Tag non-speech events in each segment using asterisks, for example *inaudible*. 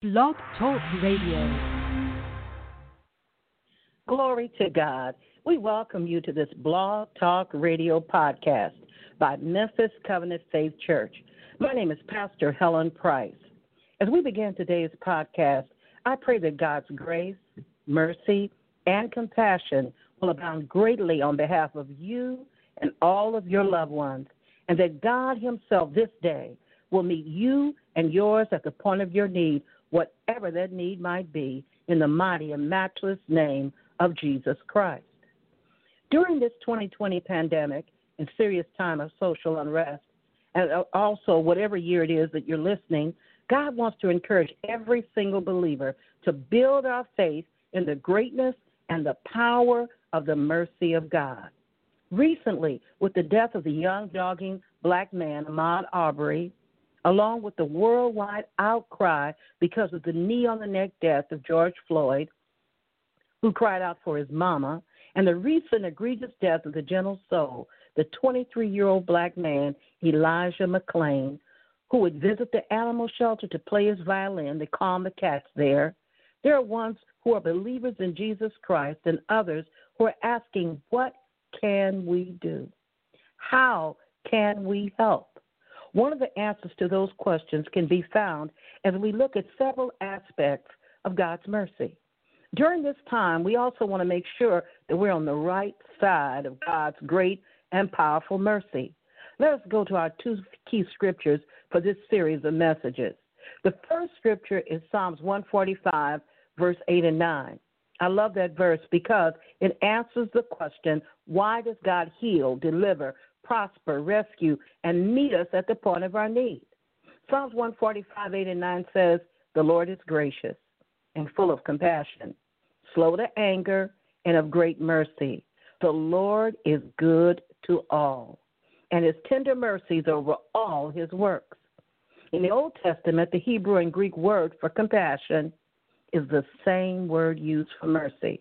Blog Talk Radio. Glory to God. We welcome you to this Blog Talk Radio podcast by Memphis Covenant Faith Church. My name is Pastor Helen Price. As we begin today's podcast, I pray that God's grace, mercy, and compassion will abound greatly on behalf of you and all of your loved ones, and that God Himself this day will meet you and yours at the point of your need whatever that need might be, in the mighty and matchless name of Jesus Christ. During this 2020 pandemic and serious time of social unrest, and also whatever year it is that you're listening, God wants to encourage every single believer to build our faith in the greatness and the power of the mercy of God. Recently, with the death of the young jogging black man, Ahmaud Arbery, along with the worldwide outcry because of the knee on the neck death of George Floyd, who cried out for his mama, and the recent egregious death of the gentle soul, the 23 year old black man, Elijah McClain, who would visit the animal shelter to play his violin to calm the cats there. There are ones who are believers in Jesus Christ and others who are asking, What can we do? How can we help? One of the answers to those questions can be found as we look at several aspects of God's mercy. During this time, we also want to make sure that we're on the right side of God's great and powerful mercy. Let us go to our two key scriptures for this series of messages. The first scripture is Psalms 145, verse 8 and 9. I love that verse because it answers the question why does God heal, deliver, prosper, rescue, and meet us at the point of our need. Psalms 145, 8 and 9 says, The Lord is gracious and full of compassion, slow to anger, and of great mercy. The Lord is good to all, and his tender mercies over all his works. In the Old Testament, the Hebrew and Greek word for compassion is the same word used for mercy.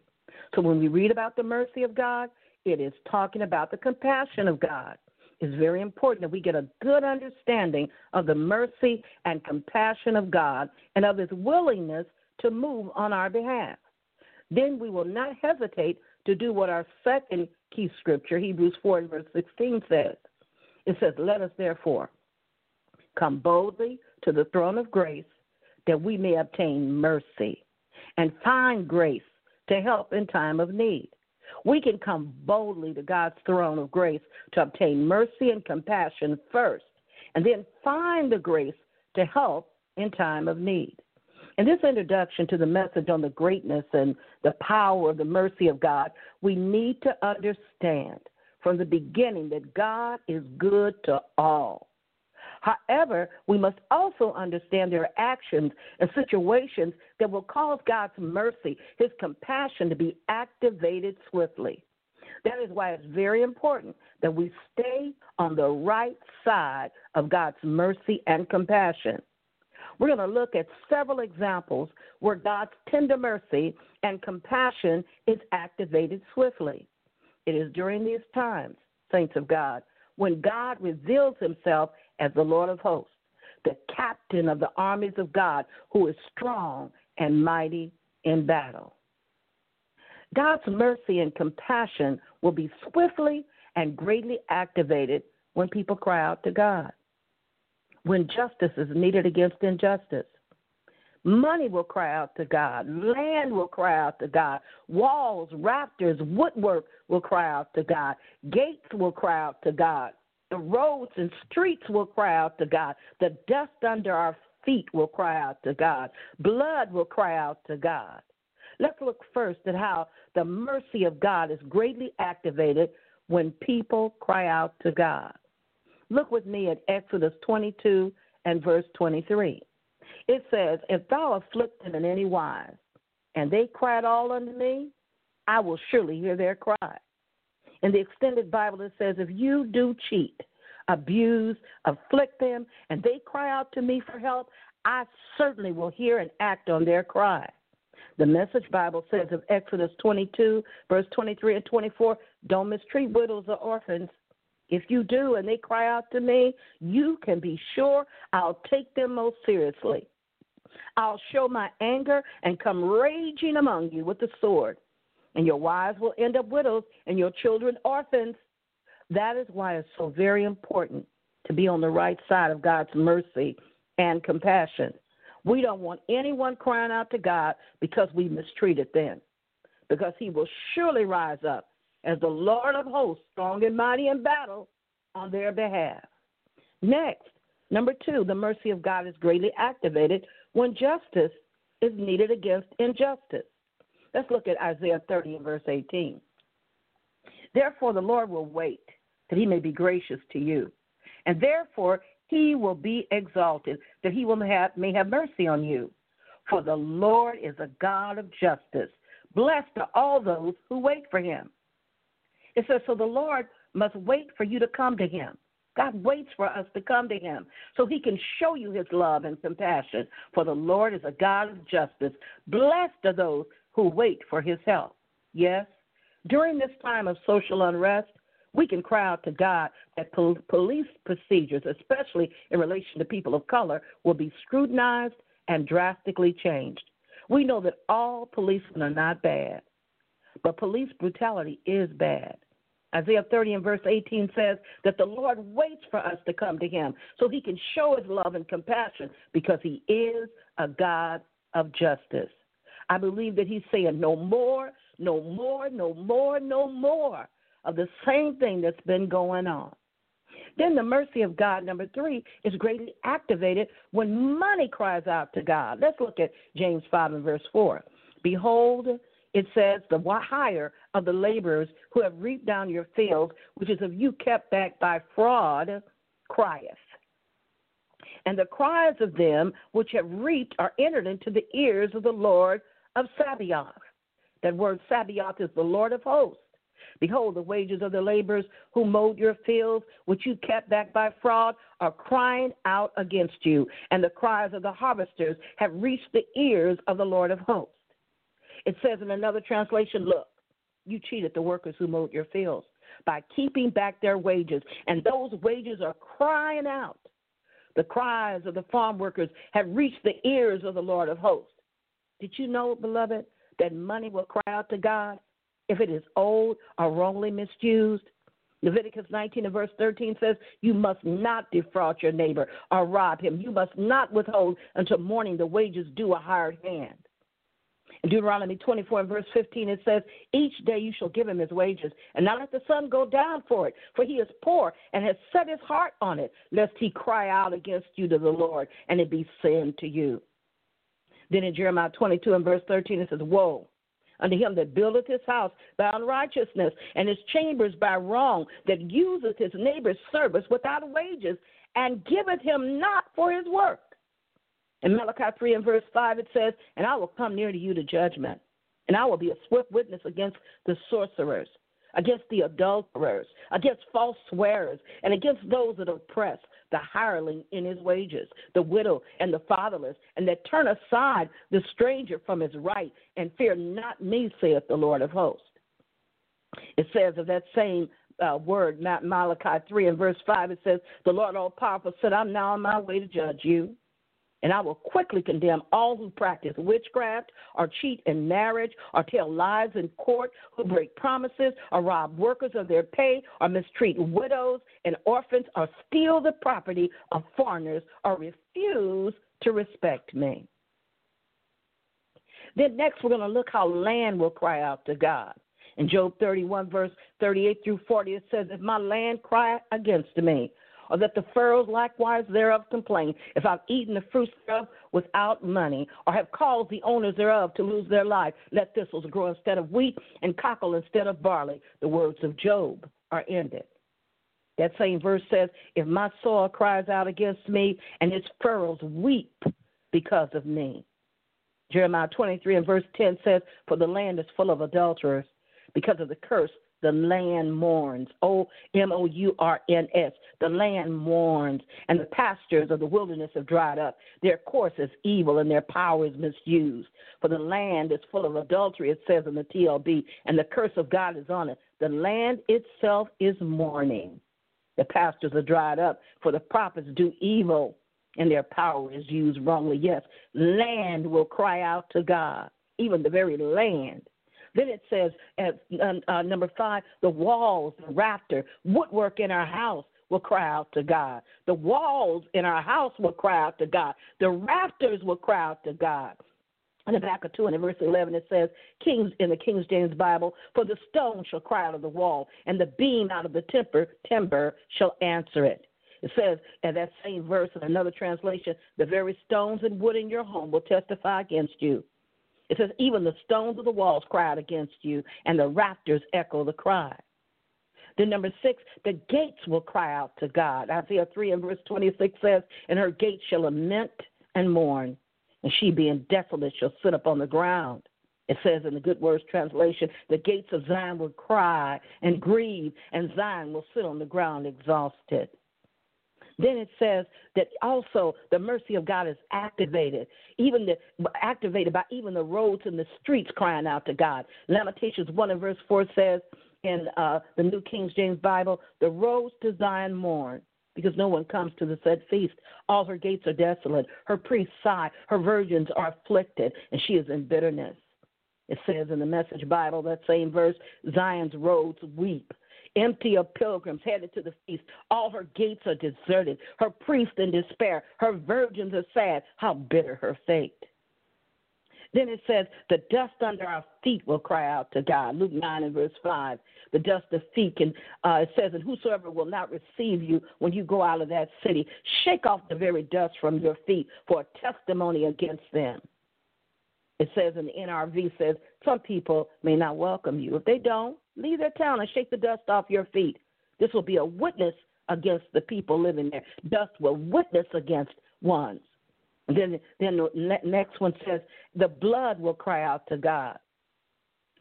So when we read about the mercy of God, it is talking about the compassion of God. It's very important that we get a good understanding of the mercy and compassion of God and of His willingness to move on our behalf. Then we will not hesitate to do what our second key scripture, Hebrews 4 verse 16, says. It says, Let us therefore come boldly to the throne of grace that we may obtain mercy and find grace to help in time of need. We can come boldly to God's throne of grace to obtain mercy and compassion first, and then find the grace to help in time of need. In this introduction to the message on the greatness and the power of the mercy of God, we need to understand from the beginning that God is good to all. However, we must also understand there are actions and situations that will cause God's mercy, His compassion to be activated swiftly. That is why it's very important that we stay on the right side of God's mercy and compassion. We're going to look at several examples where God's tender mercy and compassion is activated swiftly. It is during these times, saints of God, when God reveals himself as the Lord of hosts, the captain of the armies of God, who is strong and mighty in battle. God's mercy and compassion will be swiftly and greatly activated when people cry out to God. When justice is needed against injustice, money will cry out to God, land will cry out to God, walls, rafters, woodwork will cry out to God, gates will cry out to God, the roads and streets will cry out to God. The dust under our feet will cry out to God. Blood will cry out to God. Let's look first at how the mercy of God is greatly activated when people cry out to God. Look with me at Exodus 22 and verse 23. It says, If thou afflict them in any wise, and they cried all unto me, I will surely hear their cry. In the Expanded Bible, it says, if you do cheat, abuse, afflict them, and they cry out to me for help, I certainly will hear and act on their cry. The Message Bible says of Exodus 22, verse 23 and 24, don't mistreat widows or orphans. If you do and they cry out to me, you can be sure I'll take them most seriously. I'll show my anger and come raging among you with the sword, and your wives will end up widows, and your children orphans. That is why it's so very important to be on the right side of God's mercy and compassion. We don't want anyone crying out to God because we mistreated them, because He will surely rise up as the Lord of hosts, strong and mighty in battle on their behalf. Next, number two, the mercy of God is greatly activated when justice is needed against injustice. Let's look at Isaiah 30 and verse 18. Therefore, the Lord will wait that he may be gracious to you, and therefore he will be exalted, that he will have, may have mercy on you. For the Lord is a God of justice. Blessed are all those who wait for him. It says, So the Lord must wait for you to come to him. God waits for us to come to him so he can show you his love and compassion. For the Lord is a God of justice. Blessed are those who wait for his help. Yes, during this time of social unrest, we can cry out to God that pol- police procedures, especially in relation to people of color, will be scrutinized and drastically changed. We know that all policemen are not bad, but police brutality is bad. Isaiah 30 and verse 18 says that the Lord waits for us to come to him so he can show his love and compassion because he is a God of justice. I believe that he's saying no more, no more, no more, no more of the same thing that's been going on. Then the mercy of God, number three, is greatly activated when money cries out to God. Let's look at James 5 and verse 4. Behold, it says, the hire of the laborers who have reaped down your fields, which is of you kept back by fraud, crieth. And the cries of them which have reaped are entered into the ears of the Lord of Sabaoth. That word Sabaoth is the Lord of hosts. Behold, the wages of the laborers who mowed your fields, which you kept back by fraud, are crying out against you, and the cries of the harvesters have reached the ears of the Lord of hosts. It says in another translation, Look, you cheated the workers who mowed your fields by keeping back their wages, and those wages are crying out. The cries of the farm workers have reached the ears of the Lord of hosts. Did you know, beloved, that money will cry out to God if it is old or wrongly misused. Leviticus 19 and verse 13 says, You must not defraud your neighbor or rob him. You must not withhold until morning the wages due a hired hand. In Deuteronomy 24 and verse 15, it says, Each day you shall give him his wages, and not let the sun go down for it, for he is poor and has set his heart on it, lest he cry out against you to the Lord, and it be sin to you. Then in Jeremiah 22 and verse 13, it says, Woe unto him that buildeth his house by unrighteousness, and his chambers by wrong, that useth his neighbor's service without wages, and giveth him not for his work. In Malachi 3 and verse 5, it says, And I will come near to you to judgment, and I will be a swift witness against the sorcerers, against the adulterers, against false swearers, and against those that oppress the hireling in his wages, the widow and the fatherless, and that turn aside the stranger from his right, and fear not me, saith the Lord of hosts. It says of that same uh, word, Malachi 3 and verse 5, it says, The Lord all powerful said, I'm now on my way to judge you. And I will quickly condemn all who practice witchcraft, or cheat in marriage, or tell lies in court, who break promises, or rob workers of their pay, or mistreat widows and orphans, or steal the property of foreigners, or refuse to respect me. Then next, we're going to look how land will cry out to God. In Job 31, verse 38 through 40, it says, If my land cry against me, or that the furrows likewise thereof complain, if I've eaten the fruits thereof without money, or have caused the owners thereof to lose their life, let thistles grow instead of wheat, and cockle instead of barley. The words of Job are ended. That same verse says, If my soil cries out against me, and its furrows weep because of me. Jeremiah 23 and verse 10 says, For the land is full of adulterers because of the curse the land mourns. O M O U R N S. The land mourns, and the pastures of the wilderness have dried up. Their course is evil, and their power is misused. For the land is full of adultery, it says in the TLB, and the curse of God is on it. The land itself is mourning. The pastures are dried up, for the prophets do evil. and their power is used wrongly. Yes, land will cry out to God, even the very land. Then it says at uh, number five, the walls, the rafter, woodwork in our house will cry out to God. The walls in our house will cry out to God. The rafters will cry out to God. In Habakkuk 2 and verse 11 it says, Kings in the King James Bible, for the stone shall cry out of the wall, and the beam out of the timber, timber shall answer it. It says in that same verse in another translation, the very stones and wood in your home will testify against you. It says, even the stones of the walls cry out against you, and the rafters echo the cry. Then number six, the gates will cry out to God. Isaiah 3 and verse 26 says, and her gates shall lament and mourn, and she being desolate shall sit upon the ground. It says in the Good News translation, the gates of Zion will cry and grieve, and Zion will sit on the ground exhausted. Then it says that also the mercy of God is activated, even the activated by even the roads and the streets crying out to God. Lamentations one and verse four says in uh, the New King James Bible, the roads to Zion mourn. Because no one comes to the said feast. All her gates are desolate. Her priests sigh. Her virgins are afflicted, and she is in bitterness. It says in the Message Bible, that same verse, Zion's roads weep empty of pilgrims headed to the feast. All her gates are deserted. Her priests in despair. Her virgins are sad. How bitter her fate. Then it says, The dust under our feet will cry out to God. Luke 9 and verse 5. The dust of feet. And uh, it says, And whosoever will not receive you when you go out of that city, shake off the very dust from your feet for a testimony against them. It says in the NRV says, Some people may not welcome you. If they don't, Leave their town and shake the dust off your feet. This will be a witness against the people living there. Dust will witness against ones. Then, then the next one says, the blood will cry out to God.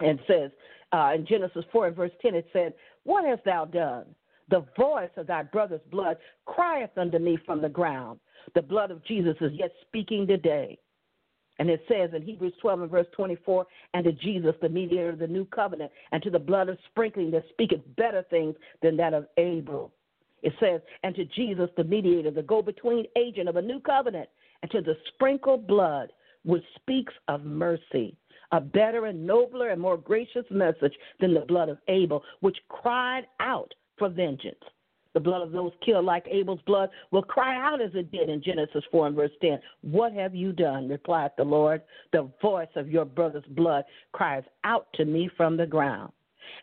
And says uh, in Genesis 4 and verse 10, it said, What hast thou done? The voice of thy brother's blood crieth unto me from the ground. The blood of Jesus is yet speaking today. And it says in Hebrews 12 and verse 24, and to Jesus, the mediator of the new covenant, and to the blood of sprinkling that speaketh better things than that of Abel. It says, and to Jesus, the mediator, the go between agent of a new covenant, and to the sprinkled blood, which speaks of mercy, a better and nobler and more gracious message than the blood of Abel, which cried out for vengeance the blood of those killed like Abel's blood will cry out as it did in Genesis 4 and verse 10. What have you done? replied the Lord. The voice of your brother's blood cries out to me from the ground.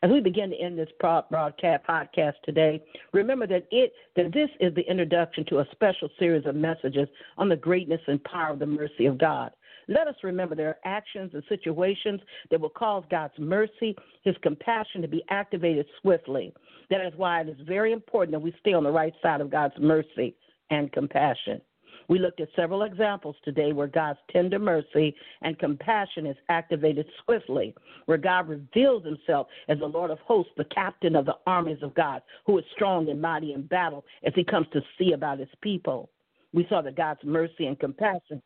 As we begin to end this broadcast podcast today, remember that it that this is the introduction to a special series of messages on the greatness and power of the mercy of God. Let us remember there are actions and situations that will cause God's mercy, His compassion to be activated swiftly. That is why it is very important that we stay on the right side of God's mercy and compassion. We looked at several examples today where God's tender mercy and compassion is activated *laughs* swiftly, where God reveals himself as the Lord of hosts, the captain of the armies of God, who is strong and mighty in battle as he comes to see about his people. We saw that God's mercy and compassion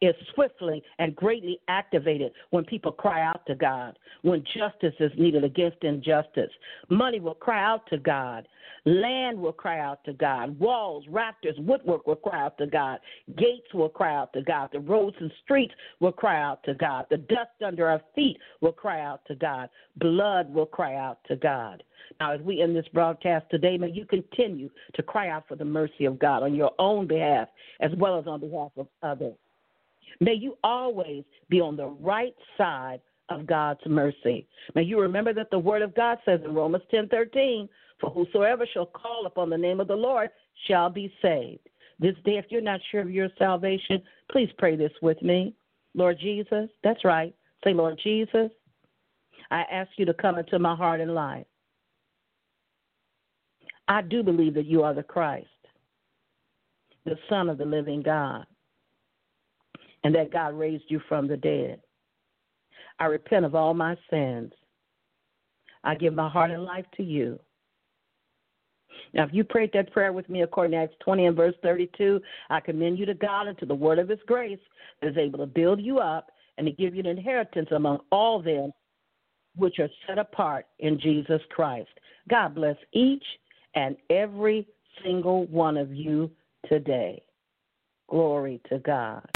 is swiftly and greatly activated when people cry out to God, when justice is needed against injustice. Money will cry out to God. Land will cry out to God. Walls, rafters, woodwork will cry out to God. Gates will cry out to God. The roads and streets will cry out to God. The dust under our feet will cry out to God. Blood will cry out to God. Now, as we end this broadcast today, may you continue to cry out for the mercy of God on your own behalf as well as on behalf of others. May you always be on the right side of God's mercy. May you remember that the word of God says in Romans 10:13, "For whosoever shall call upon the name of the Lord shall be saved." This day if you're not sure of your salvation, please pray this with me. Lord Jesus, that's right. Say, "Lord Jesus, I ask you to come into my heart and life. I do believe that you are the Christ, the Son of the living God and that God raised you from the dead. I repent of all my sins. I give my heart and life to you. Now, if you prayed that prayer with me according to Acts 20 and verse 32, I commend you to God and to the word of his grace that is able to build you up and to give you an inheritance among all them which are set apart in Jesus Christ. God bless each and every single one of you today. Glory to God.